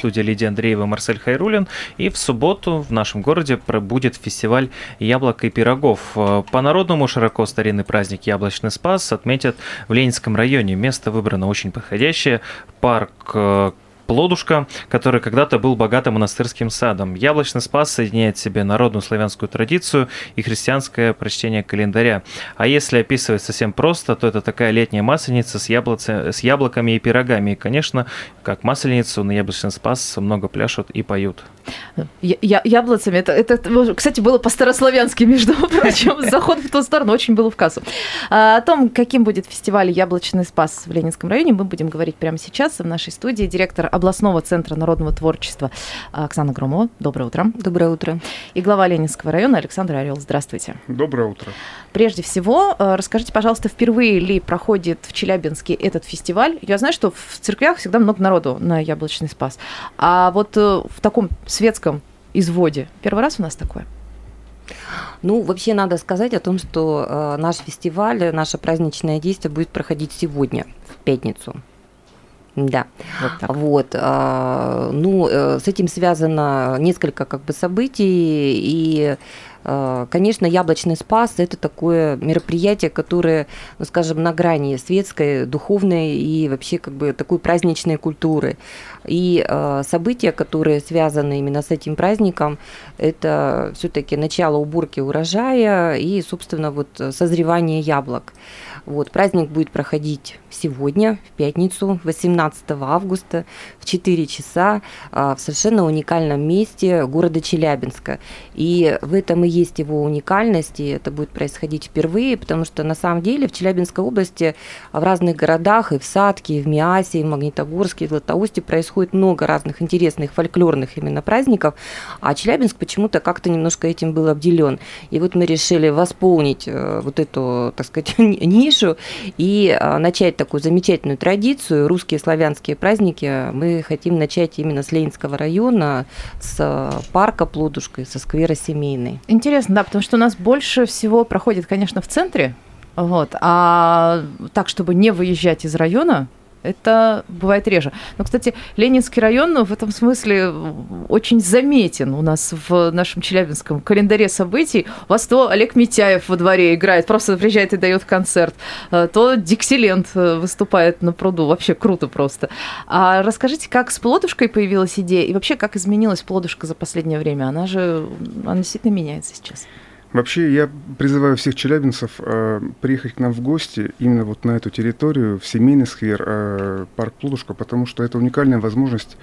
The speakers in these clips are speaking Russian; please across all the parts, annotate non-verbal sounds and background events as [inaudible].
студии Лидия Андреева, Марсель Хайрулин. И в субботу в нашем городе будет фестиваль яблок и пирогов. Э, По-народному широко старинный праздник Яблочный Спас отметят в Ленинском районе. Место выбрано очень подходящее. Парк э, Плодушка, который когда-то был богатым монастырским садом. Яблочный спас соединяет в себе народную славянскую традицию и христианское прочтение календаря. А если описывать совсем просто, то это такая летняя масленица с, яблоце, с яблоками и пирогами. И, конечно, как масленицу на яблочный спас много пляшут и поют. Я- я- яблоцами. Это, это, кстати, было по-старославянски, между [laughs] прочим. Заход в ту сторону очень было в кассу. А, О том, каким будет фестиваль «Яблочный спас» в Ленинском районе, мы будем говорить прямо сейчас в нашей студии. Директор областного центра народного творчества Оксана Громова. Доброе утро. Доброе утро. И глава Ленинского района Александр Орел. Здравствуйте. Доброе утро. Прежде всего, э, расскажите, пожалуйста, впервые ли проходит в Челябинске этот фестиваль? Я знаю, что в церквях всегда много народу на Яблочный спас. А вот э, в таком светском изводе первый раз у нас такое? Ну, вообще надо сказать о том, что э, наш фестиваль, наше праздничное действие будет проходить сегодня, в пятницу. Да. Вот так. Вот. а, Ну, э, с этим связано несколько как бы событий. И, э, конечно, Яблочный спас – это такое мероприятие, которое, ну, скажем, на грани светской, духовной и вообще как бы такой праздничной культуры. И э, события, которые связаны именно с этим праздником, это все-таки начало уборки урожая и, собственно, вот созревание яблок. Вот, праздник будет проходить сегодня, в пятницу, 18 августа, в 4 часа, а, в совершенно уникальном месте города Челябинска. И в этом и есть его уникальность, и это будет происходить впервые, потому что на самом деле в Челябинской области, а, в разных городах, и в Садке, и в Миасе, и в Магнитогорске, и в Златоусте происходит много разных интересных фольклорных именно праздников, а Челябинск почему-то как-то немножко этим был обделен. И вот мы решили восполнить э, вот эту, так сказать, [laughs] нишу и а, начать такую замечательную традицию. Русские славянские праздники мы хотим начать именно с Ленинского района, с э, парка Плодушка и со сквера Семейный. Интересно, да, потому что у нас больше всего проходит, конечно, в центре, вот, а так, чтобы не выезжать из района, это бывает реже. Но, кстати, Ленинский район ну, в этом смысле очень заметен у нас в нашем челябинском календаре событий. У вас то Олег Митяев во дворе играет, просто приезжает и дает концерт, э, то Диксиленд э, выступает на пруду. Вообще круто просто. А расскажите, как с Плодушкой появилась идея и вообще как изменилась Плодушка за последнее время? Она же, она действительно меняется сейчас. Вообще, я призываю всех челябинцев э, приехать к нам в гости именно вот на эту территорию, в семейный сквер, э, парк Плудушка, потому что это уникальная возможность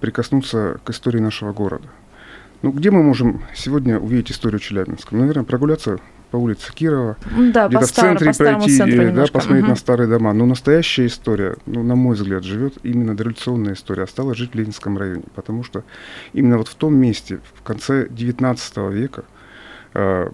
прикоснуться к истории нашего города. Ну, где мы можем сегодня увидеть историю Челябинска? Ну, Наверное, прогуляться по улице Кирова, Да, где-то в центре по пройти, центру да, посмотреть Мгм. на старые дома. Но настоящая история, ну, на мой взгляд, живет именно дореволюционная история, осталась жить в Ленинском районе, потому что именно вот в том месте, в конце XIX века,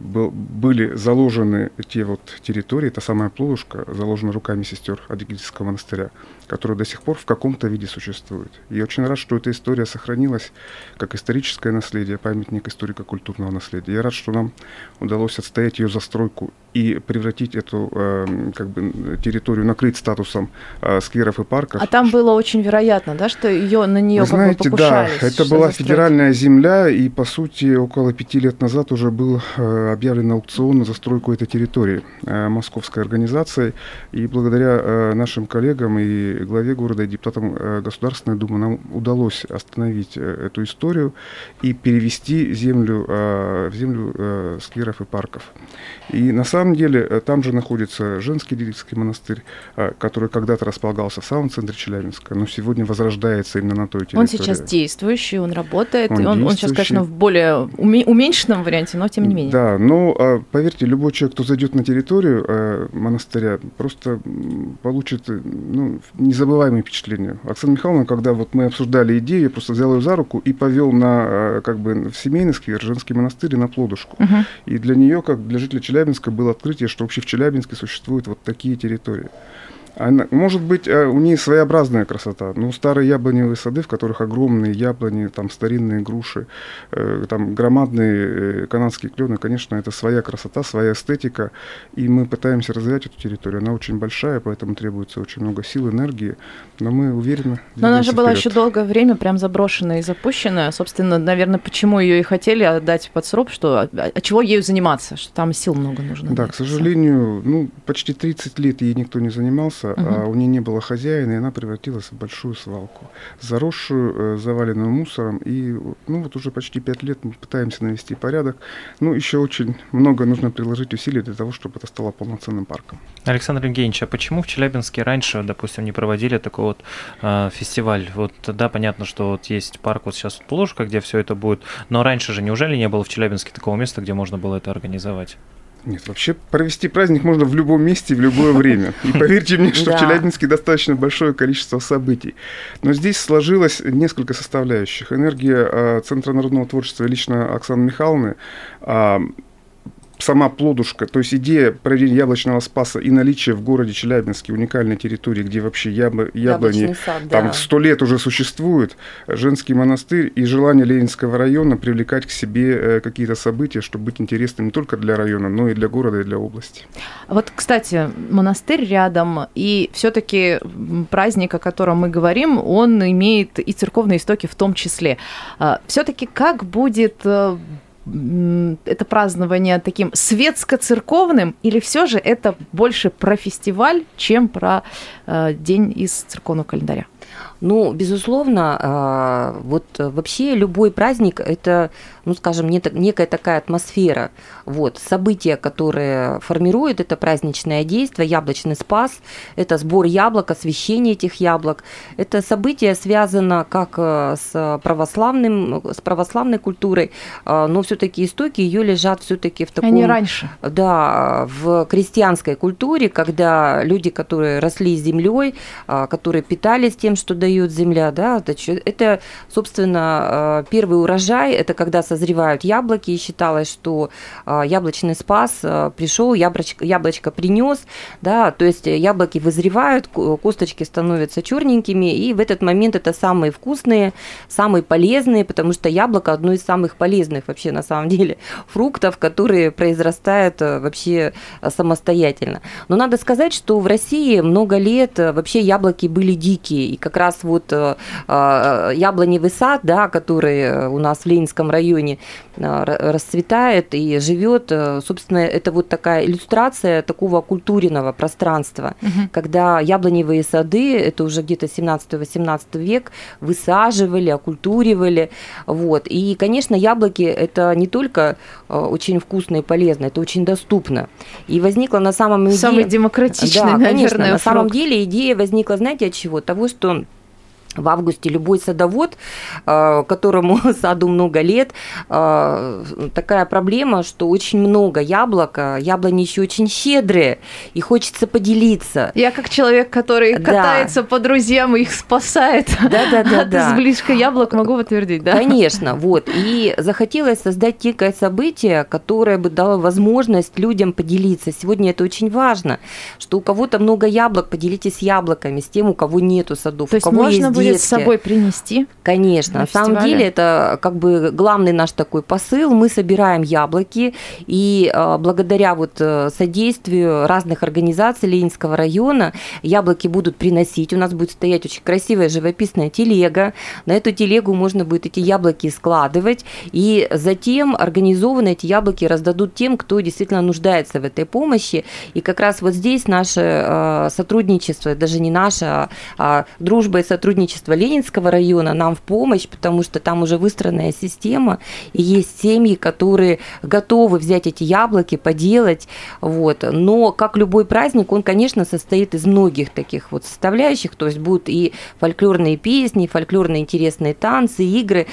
был- были заложены те вот территории, та самая Плодушка, заложена руками сестер Адыгейского монастыря, которая до сих пор в каком-то виде существует. И я очень рад, что эта история сохранилась как историческое наследие, памятник историко-культурного наследия. Я рад, что нам удалось отстоять ее застройку и превратить эту э, как бы, территорию, накрыть статусом э, скверов и парков. А там было очень вероятно, да, что ее на нее Вы знаете, да, покушались. это что была застроить. федеральная земля, и по сути около пяти лет назад уже был э, объявлен аукцион на застройку этой территории э, московской организацией. И благодаря э, нашим коллегам и главе города, и депутатам э, Государственной Думы нам удалось остановить э, эту историю и перевести землю э, в землю э, скверов и парков. И на самом деле э, там же находится женский Дирикский монастырь, э, который когда-то располагался в самом центре Челябинска, но сегодня возрождается именно на той территории. Он сейчас действующий, он работает. Он и он, он сейчас, конечно, в более уме- уменьшенном варианте, но тем не менее. Да, но а, поверьте, любой человек, кто зайдет на территорию э, монастыря, просто получит э, ну, незабываемые впечатления. Оксана Михайловна, когда вот мы обсуждали идею, я просто взял ее за руку и повел на э, как бы в семейный сквер, женский монастырь и на Плодушку. Мгм. И для нее, как для жителя Челябинска, было открытие, что вообще в Челябинске существуют вот такие территории. Она, может быть, э, у нее своеобразная красота. Ну, старые яблоневые сады, в которых огромные яблони, там старинные груши, э, там громадные э, канадские клены, конечно, это своя красота, своя эстетика. И мы пытаемся развивать эту территорию. Она очень большая, поэтому требуется очень много сил, энергии. Но мы уверены. Но она же была вперед. еще долгое время прям заброшенная и запущенная. Собственно, наверное, почему ее и хотели отдать под срок, что а, а чего ею заниматься, что там сил много нужно. Да, к сожалению, ну, почти 30 лет ей никто не занимался, Мгм. а у нее не было хозяина, и она превратилась в большую свалку. Заросшую, э, заваленную мусором, и, ну, вот уже почти 5 лет мы пытаемся навести порядок. Ну, еще очень много нужно приложить усилий для того, чтобы это стало полноценным парком. Александр Евгеньевич, а почему в Челябинске раньше, допустим, не проводили такой вот э, фестиваль? Вот да, понятно, что вот есть парк вот сейчас Плужка, где все это будет, но раньше же неужели не было в Челябинске такого места, где можно было это организовать? Нет, вообще провести праздник можно в любом месте и в любое время. И поверьте мне, что Да. в Челябинске достаточно большое количество событий. Но здесь сложилось несколько составляющих. Энергия а, Центра народного творчества лично Оксаны Михайловны, а, сама плодушка, то есть идея проведения яблочного спаса и наличие в городе Челябинске уникальной территории, где вообще яб- яблони сад, там да. сто лет уже существует, женский монастырь и желание Ленинского района привлекать к себе э, какие-то события, чтобы быть интересным не только для района, но и для города, и для области. Вот, кстати, монастырь рядом, и все-таки праздник, о котором мы говорим, он имеет и церковные истоки в том числе. Все-таки как будет э, это празднование таким светско-церковным, или все же это больше про фестиваль, чем про э, день из церковного календаря? Ну, безусловно, а, вот э, вообще любой праздник – это, ну, скажем, некая такая атмосфера. Вот, события, которые формируют это праздничное действие, яблочный спас, это сбор яблок, освещение этих яблок. Это событие связано как э, с, православным, с православной культурой, а, но все-таки истоки ее лежат все-таки в таком... Они раньше. Да, в крестьянской культуре, когда люди, которые росли землей, а, которые питались тем, что дает земля, да, это, собственно, а, первый урожай, это когда созревают яблоки, и считалось, что а, яблочный спас а, пришел, яблочко, яблочко принес, да, то есть яблоки вызревают, ко- косточки становятся черненькими, и в этот момент это самые вкусные, самые полезные, потому что яблоко одно из самых полезных вообще на самом деле [laughs] фруктов, которые произрастают э, вообще э, самостоятельно. Но надо сказать, что в России много лет э, вообще яблоки были дикие, и как раз вот э, э, яблоневый сад, да, который э, у нас в Ленинском районе ра- расцветает и живет, собственно, это вот такая иллюстрация такого культурного пространства, когда яблоневые сады, это уже где-то 17-18 век, высаживали, окультуривали, вот. И, конечно, яблоки это не только очень вкусно и полезно, это очень доступно. И возникла на самом деле... Самый демократичный, Да, наверное, конечно. На самом фрукт. деле идея возникла, знаете, от чего? Того, что в августе любой садовод, э, которому [laughs] саду много лет, э, такая проблема, что очень много яблок, яблони еще очень щедрые, и хочется поделиться. Я как человек, который Да. катается по друзьям и их спасает Да-да-да, [laughs] от да. излишка яблок, могу подтвердить, да? Конечно, вот. И захотелось создать некое событие, которое бы дало возможность людям поделиться. Сегодня это очень важно, что у кого-то много яблок, поделитесь яблоками с тем, у кого нету садов, То у кого есть будет с собой принести. Конечно, на самом деле это как бы главный наш такой посыл. Мы собираем яблоки, и э, благодаря вот э, содействию разных организаций Ленинского района яблоки будут приносить. У нас будет стоять очень красивая живописная телега. На эту телегу можно будет эти яблоки складывать, и затем организованно эти яблоки раздадут тем, кто действительно нуждается в этой помощи. И как раз вот здесь наше э, сотрудничество, даже не наше, а, а дружба и сотрудничество Ленинского района нам в помощь, потому что там уже выстроенная система, и есть семьи, которые готовы взять эти яблоки, поделать. Вот. Но, как любой праздник, он, конечно, состоит из многих таких вот составляющих, то есть будут и фольклорные песни, фольклорные интересные танцы, игры.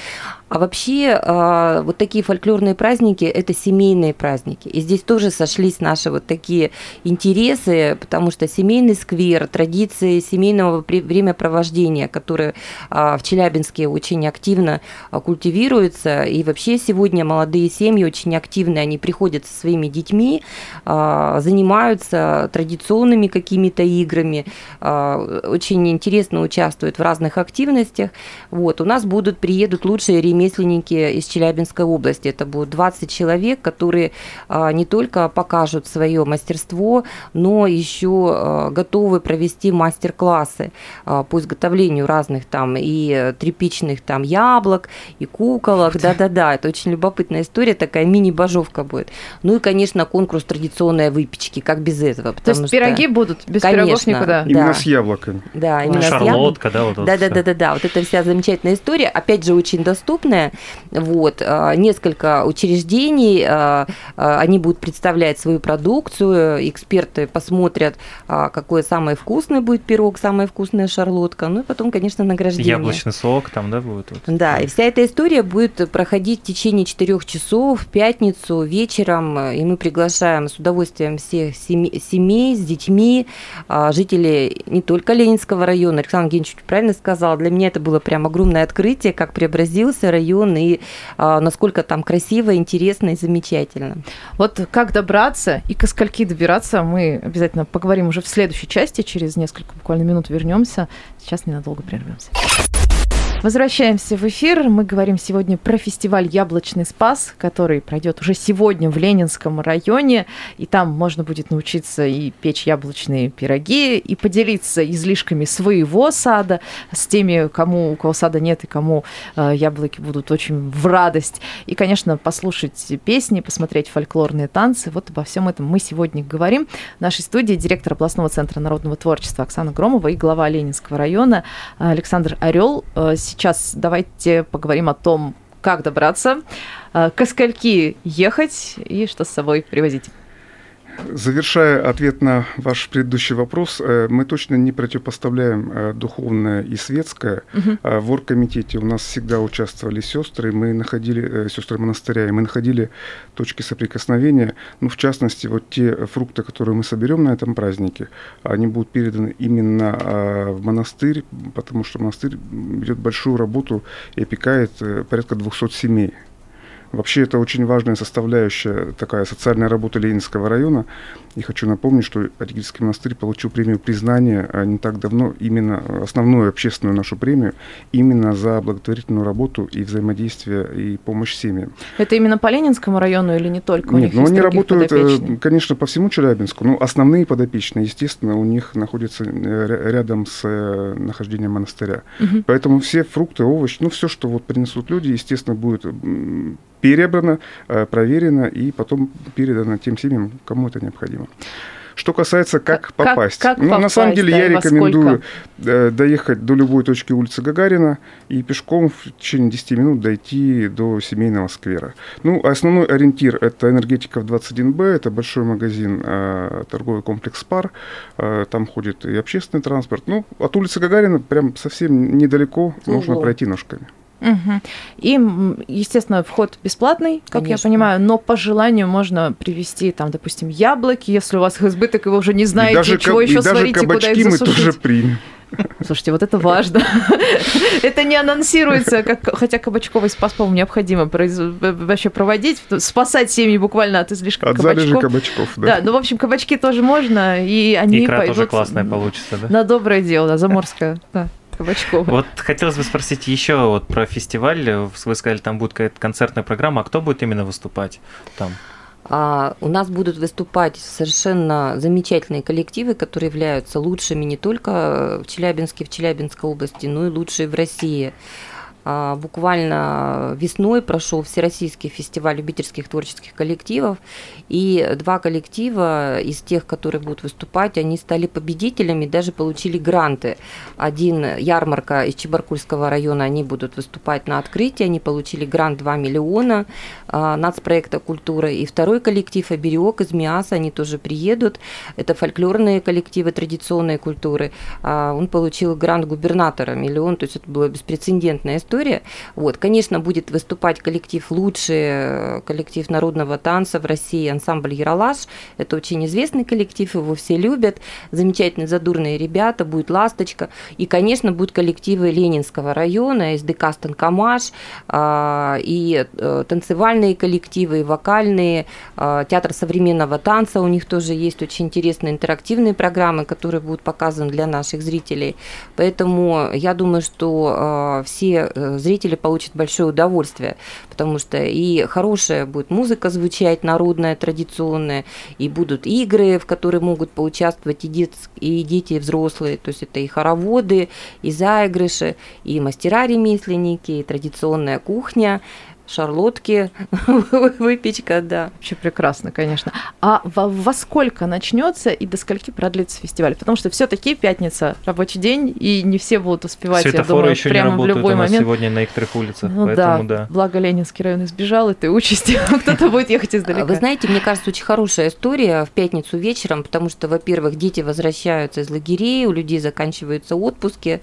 А вообще а, вот такие фольклорные праздники – это семейные праздники. И здесь тоже сошлись наши вот такие интересы, потому что семейный сквер, традиции семейного времяпровождения, которые а, в Челябинске очень активно а, культивируются. И вообще сегодня молодые семьи очень активны, они приходят со своими детьми, занимаются традиционными какими-то играми, очень интересно участвуют в разных активностях. Вот. У нас будут, приедут лучшие ремесленники из Челябинской области. Это будут 20 человек, которые не только покажут свое мастерство, но еще готовы провести мастер-классы по изготовлению разных там и тряпичных там яблок, и куколок. Да-да-да, это очень любопытная история, такая мини-божовка будет. Ну и, конечно, конкурс традиционной выпечки, как без этого. То есть что... пироги будут, без конечно, пирогов никуда? Именно да. с яблоками. Да, именно Шарлотка, с яблок... да, вот Да-да-да-да, вот это вся замечательная история, опять же, очень доступная. Вот, а, несколько учреждений, а, а, они будут представлять свою продукцию, эксперты посмотрят, какой самый вкусный будет пирог, самая вкусная шарлотка, ну и потом, конечно, награждение. Яблочный сок там, да, будет? Вот. Да, и вся эта история будет проходить в течение четырех часов в пятницу вечером, и мы приглашаем с удовольствием всех семей с детьми, жителей не только Ленинского района, Александр Евгеньевич правильно сказал, для меня это было прям огромное открытие, как преобразился район и насколько там красиво, интересно и замечательно. Вот как добраться и ко скольки добираться, мы обязательно поговорим уже в следующей части, через несколько буквально минут вернемся. Сейчас ненадолго прервемся. Возвращаемся в эфир. Мы говорим сегодня про фестиваль «Яблочный спас», который пройдет уже сегодня в Ленинском районе. И там можно будет научиться и печь яблочные пироги, и поделиться излишками своего сада с теми, кому у кого сада нет и кому э, яблоки будут очень в радость. И, конечно, послушать песни, посмотреть фольклорные танцы. Вот обо всем этом мы сегодня говорим. В нашей студии директор областного центра народного творчества Оксана Громова и глава Ленинского района Александр Орел э, сейчас давайте поговорим о том, как добраться, э, к скольки ехать и что с собой привозить. Завершая ответ на ваш предыдущий вопрос, э, мы точно не противопоставляем э, духовное и светское. Угу. В оргкомитете у нас всегда участвовали сестры, мы находили, э, сестры монастыря, и мы находили точки соприкосновения. Ну, в частности, вот те фрукты, которые мы соберем на этом празднике, они будут переданы именно в монастырь, потому что монастырь ведет большую работу и опекает порядка 200 семей. Вообще это очень важная составляющая такая социальная работа Ленинского района. И хочу напомнить, что Аригельский монастырь получил премию признания а не так давно, именно основную общественную нашу премию, именно за благотворительную работу и взаимодействие и помощь семьям. Это именно по Ленинскому району или не только? Нет, но ну, они работают, э, конечно, по всему Челябинску. Ну, основные подопечные, естественно, у них находятся э, рядом с э, нахождением монастыря. Угу. Поэтому все фрукты, овощи, ну, все, что вот принесут люди, естественно, будет перебрано, э, проверено и потом передано тем семьям, кому это необходимо. Что касается, как, как попасть. Как ну, попасть, на самом деле, да, я рекомендую э, доехать до любой точки улицы Гагарина и пешком в течение 10 минут дойти до семейного сквера. Ну, основной ориентир – это энергетиков 21Б, это большой магазин, э, торговый комплекс «Пар». Там ходит и общественный транспорт. Ну, от улицы Гагарина прям совсем недалеко, Угу. можно пройти ножками. Угу. И, естественно, вход бесплатный, как Конечно. я понимаю, но по желанию можно привезти, там, допустим, яблоки, если у вас их избыток, и вы уже не знаете, даже, чего еще и сварить и куда их засушить. мы тоже примем. Слушайте, вот это важно. [laughs] это не анонсируется, как, хотя кабачковый спас, по-моему, необходимо произ... вообще проводить, спасать семьи буквально от излишка от кабачков. кабачков, да. Да, ну, в общем, кабачки тоже можно, и они Икра пойдут... тоже классная получится, да? На доброе дело, да, заморская, да. Кабачкова. Вот хотелось бы спросить еще вот про фестиваль. Вы сказали, там будет какая-то концертная программа. А кто будет именно выступать там? А, у нас будут выступать совершенно замечательные коллективы, которые являются лучшими не только в Челябинске, в Челябинской области, но и лучшие в России. А, буквально весной прошел Всероссийский фестиваль любительских творческих коллективов, и два коллектива из тех, которые будут выступать, они стали победителями, даже получили гранты. Один ярмарка из Чебаркульского района, они будут выступать на открытии, они получили грант 2 миллиона а, нацпроекта культуры, и второй коллектив Оберег из МИАСа, они тоже приедут, это фольклорные коллективы традиционной культуры, а, он получил грант губернатора миллион, то есть это была беспрецедентная история, история. Вот, конечно, будет выступать коллектив лучший, э, коллектив народного танца в России, ансамбль Яралаш. Это очень известный коллектив, его все любят. Замечательные задурные ребята, будет «Ласточка». И, конечно, будут коллективы Ленинского района, СДК «Станкомаш», а, и э, танцевальные коллективы, и вокальные, а, театр современного танца, у них тоже есть очень интересные интерактивные программы, которые будут показаны для наших зрителей. Поэтому я думаю, что а, все э, зрители получат большое удовольствие, потому что и хорошая будет музыка звучать, народная, традиционная, и будут игры, в которые могут поучаствовать и, дет, и дети, и взрослые, то есть это и хороводы, и заигрыши, и мастера-ремесленники, и традиционная кухня, шарлотки, [laughs] выпечка, да. Вообще прекрасно, конечно. А во, во сколько начнется и до скольки продлится фестиваль? Потому что все-таки пятница, рабочий день, и не все будут успевать, Светофоры я думаю, еще прямо не в работают любой у нас момент. сегодня на некоторых улицах, Ну поэтому да, да. благо Ленинский район избежал этой участи, кто-то будет ехать издалека. Вы знаете, мне кажется, очень хорошая история в пятницу вечером, потому что, во-первых, дети возвращаются из лагерей, у людей заканчиваются отпуски,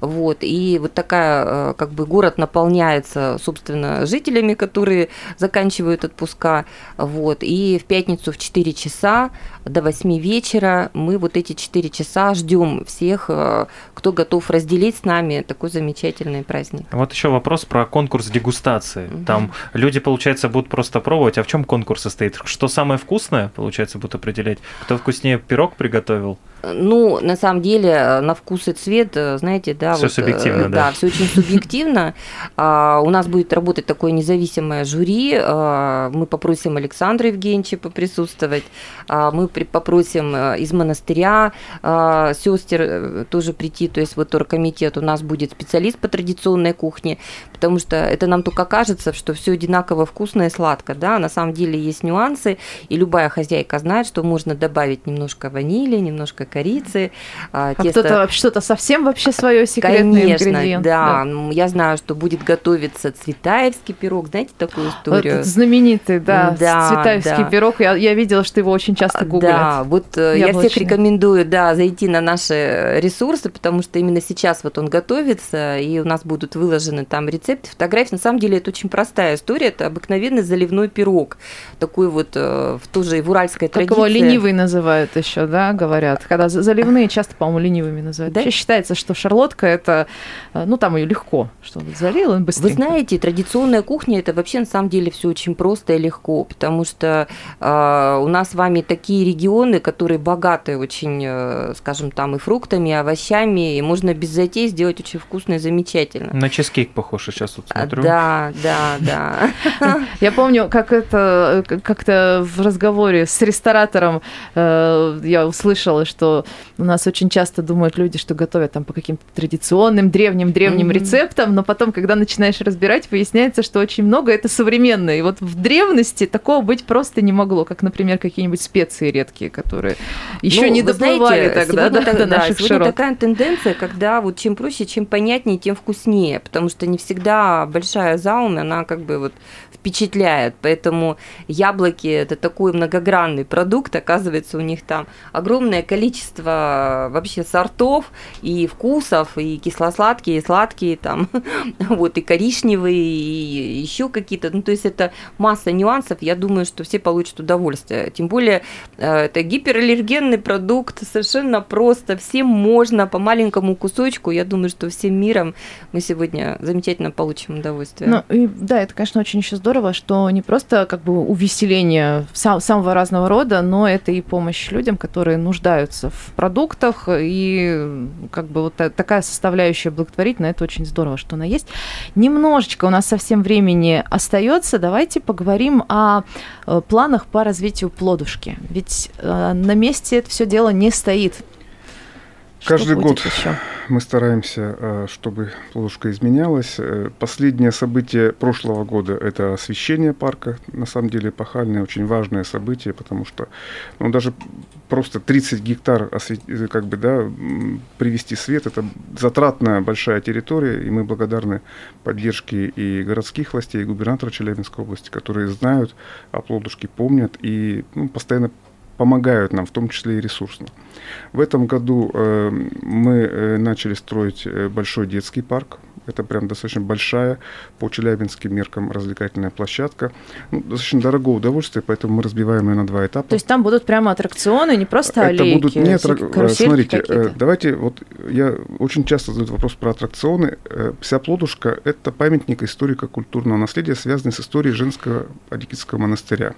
вот, и вот такая, э, как бы, город наполняется, собственно, жителями, которые заканчивают отпуска, вот, и в пятницу в 4 часа до 8 вечера мы вот эти 4 часа ждем всех, э, кто готов разделить с нами такой замечательный праздник. Вот еще вопрос про конкурс дегустации. Мгм. Там люди, получается, будут просто пробовать. А в чем конкурс состоит? Что самое вкусное, получается, будут определять? Кто вкуснее пирог приготовил? Ну, на самом деле, э, на вкус и цвет, э, знаете, да, Всё вот, э, субъективно, да. да, все очень субъективно. А, У нас будет работать такое независимое жюри. А, Мы попросим Александра Евгеньевича поприсутствовать. А, Мы попросим из монастыря сестер тоже прийти. То есть вот оргкомитет у нас будет специалист по традиционной кухне, потому что это нам только кажется, что все одинаково вкусно и сладко, да, на самом деле есть нюансы, и любая хозяйка знает, что можно добавить немножко ванили, немножко корицы, а, А тесто- кто-то что-то совсем вообще свое секретный Конечно, ингредиент. да. М, Я знаю, что будет готовиться цветаевский пирог. Знаете такую Вот историю? этот знаменитый, да, Да, цветаевский да. пирог. Я, я видела, что его очень часто гуглят. Да, вот э, я всех Яблочный. рекомендую, да, зайти на наши ресурсы, потому что именно сейчас вот он готовится, и у нас будут выложены там рецепты, фотографии. На самом деле это очень простая история, это обыкновенный заливной пирог, такой вот э, в тоже и в уральской Как традиции. его ленивый называют еще, да, говорят. Когда за- заливные часто, по-моему, ленивыми называют. Да? Вообще считается, что шарлотка это, э, ну там ее легко, что вот залил, он быстрее. Вы знаете, традиционная кухня это вообще на самом деле все очень просто и легко, потому что э, у нас с вами такие регионы, которые богаты очень, э, скажем, там и фруктами, и овощами, и можно без затей сделать очень вкусно и замечательно. На чизкейк похож сейчас тут А, смотрю. Да, да, да. [laughs] Я помню, как это э, как-то в разговоре с ресторатором э, я услышала, что у нас очень часто думают люди, что готовят там по каким-то традиционным, древним, древним Мгм. рецептам, но потом, когда начинаешь разбирать, выясняется, что очень много это современное. И вот в древности такого быть просто не могло, как, например, какие-нибудь специи редкие, которые еще Ну, не доплывали знаете, тогда сегодня да, до да, наших сегодня широт. такая тенденция, когда вот чем проще, чем понятнее, тем вкуснее, потому что не всегда большая заум, она как бы вот впечатляет, поэтому яблоки это такой многогранный продукт, оказывается у них там огромное количество вообще сортов и вкусов, и кисло-сладкие, и сладкие там, [laughs] вот и коричневые, и еще какие-то, ну то есть это масса нюансов, я думаю, что все получат удовольствие, тем более э, это гипераллергенный продукт, совершенно просто, всем можно по маленькому кусочку, я думаю, что всем миром мы сегодня замечательно получим удовольствие. Ну, и, да, это, конечно, очень еще здорово, что не просто как бы увеселение сам- самого разного рода, но это и помощь людям, которые нуждаются в продуктах, и как бы вот та- такая составляющая благотворительная, это очень здорово, что она есть. Немножечко у нас совсем времени остается, давайте поговорим о э, планах по развитию плодушки. Ведь э, на месте это все дело не стоит. Что Каждый год еще? Мы стараемся, э, чтобы плодушка изменялась. Последнее событие прошлого года – это освещение парка. На самом деле эпохальное, очень важное событие, потому что ну, даже просто 30 гектар э, как бы, да, привести свет – это затратная большая территория, и мы благодарны поддержке и городских властей, и губернатора Челябинской области, которые знают о плодушке, помнят и ну, постоянно помогают нам, в том числе и ресурсно. В этом году э, мы э, начали строить э, большой детский парк. Это прям достаточно большая по челябинским меркам развлекательная площадка. Ну, достаточно дорогое удовольствие, поэтому мы разбиваем ее на два этапа. То есть там будут прямо аттракционы, не просто Это аллейки, будут не а аттрак- Смотрите, э, давайте вот я очень часто задают вопрос про аттракционы. Э, Вся Плодушка – это памятник историко-культурного наследия, связанный с историей женского Адикитского монастыря.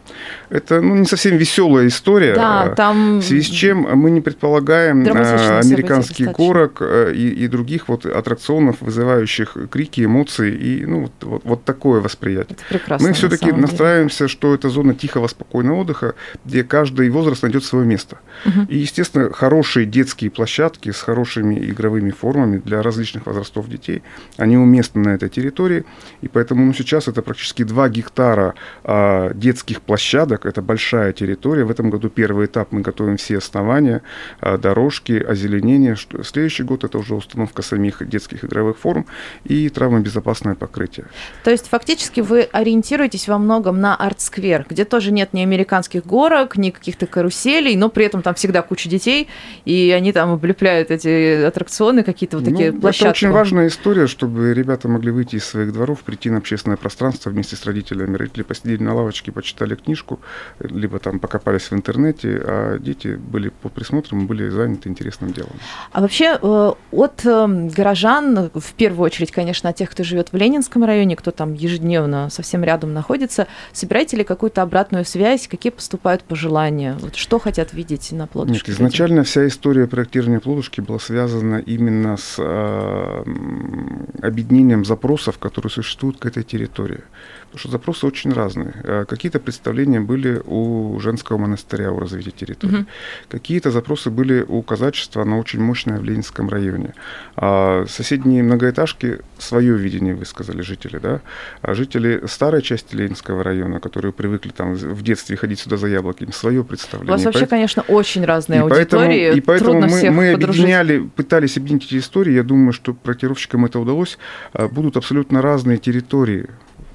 Это ну, не совсем веселая история. Да, э, там в связи с чем мы не предполагаем американских горок и, и других вот аттракционов, вызывающих крики, эмоции и ну, вот, вот, вот такое восприятие. это прекрасно. Мы на все-таки деле. настраиваемся, что это зона тихого, спокойного отдыха, где каждый возраст найдет свое место. Мгм. И, естественно, хорошие детские площадки с хорошими игровыми формами для различных возрастов детей, они уместны на этой территории. И поэтому ну, сейчас это практически 2 гектара а, детских площадок. Это большая территория. В этом году первый этап мы готовим все основания, а, дорожки, озеленение. Следующий год это уже установка самих детских игровых форм и травмобезопасное покрытие. То есть фактически вы ориентируетесь во многом на арт-сквер, где тоже нет ни американских горок, ни каких-то каруселей, но при этом там всегда куча детей, и они там облепляют эти аттракционы, какие-то вот такие Ну, площадки. Это очень важная история, чтобы ребята могли выйти из своих дворов, прийти на общественное пространство вместе с родителями. Родители посидели на лавочке, почитали книжку, либо там покопались в интернете, а дети были под присмотром, были заняты интересным делом. А вообще э, от э, горожан, в первую очередь, конечно, от тех, кто живет в Ленинском районе, кто там ежедневно совсем рядом находится, собираете ли какую-то обратную связь, какие поступают пожелания, вот что хотят видеть на плодушке? Нет, изначально вся история проектирования плодушки была связана именно с м, объединением запросов, которые существуют к этой территории. Потому что запросы очень разные. А, Какие-то представления были у женского монастыря о развитии территории. Мгм. Какие-то запросы были у казачества, оно очень мощное в Ленинском районе. А соседние многоэтажки свое видение высказали жители. Да? А жители старой части Ленинского района, которые привыкли там в детстве ходить сюда за яблоками, свое У представление. вас вообще, Поэт- конечно, очень разные и поэтому, аудитории. и поэтому Трудно мы, всех мы подружить. объединяли, пытались объединить эти истории. Я думаю, что проектировщикам это удалось. А, Будут абсолютно разные территории.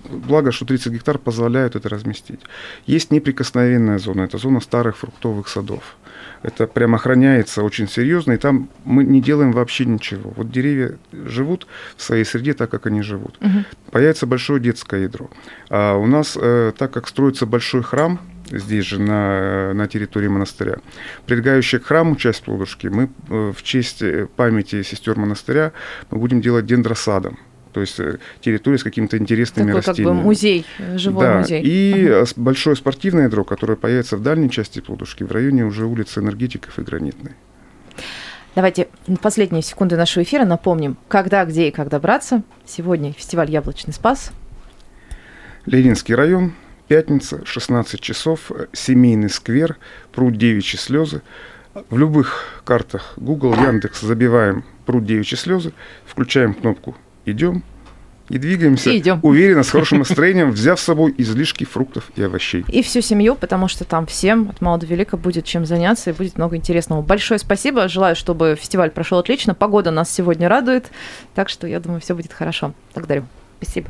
Благо, что 30 гектар позволяют это разместить. Есть неприкосновенная зона, это зона старых фруктовых садов. Это прям охраняется очень серьезно, и там мы не делаем вообще ничего. Вот деревья живут в своей среде так, как они живут. Мгм. Появится большое детское ядро. А у нас, э, так как строится большой храм, здесь же на, на территории монастыря, прилегающая к храму часть плодушки, мы э, в честь э, памяти сестер монастыря мы будем делать дендросадом. То есть э, территория с какими-то интересными Такой как бы растениями. музей, живой да, музей. и с- большое спортивное ядро, которое появится в дальней части плодушки, в районе уже улицы энергетиков и гранитной. Давайте последние секунды нашего эфира напомним, когда, где и как добраться. Сегодня фестиваль «Яблочный спас». Ленинский район, пятница, 16 часов, семейный сквер, пруд девичьи слезы. В любых картах Google, Яндекс забиваем пруд девичьи слезы, включаем кнопку «Идем» и двигаемся И идем. уверенно, с хорошим [laughs] настроением, взяв с собой излишки фруктов и овощей. И всю семью, потому что там всем от мала до велика будет чем заняться и будет много интересного. Большое спасибо. Желаю, чтобы фестиваль прошел отлично. Погода нас сегодня радует. Так что я думаю, все будет хорошо. Благодарю. Спасибо.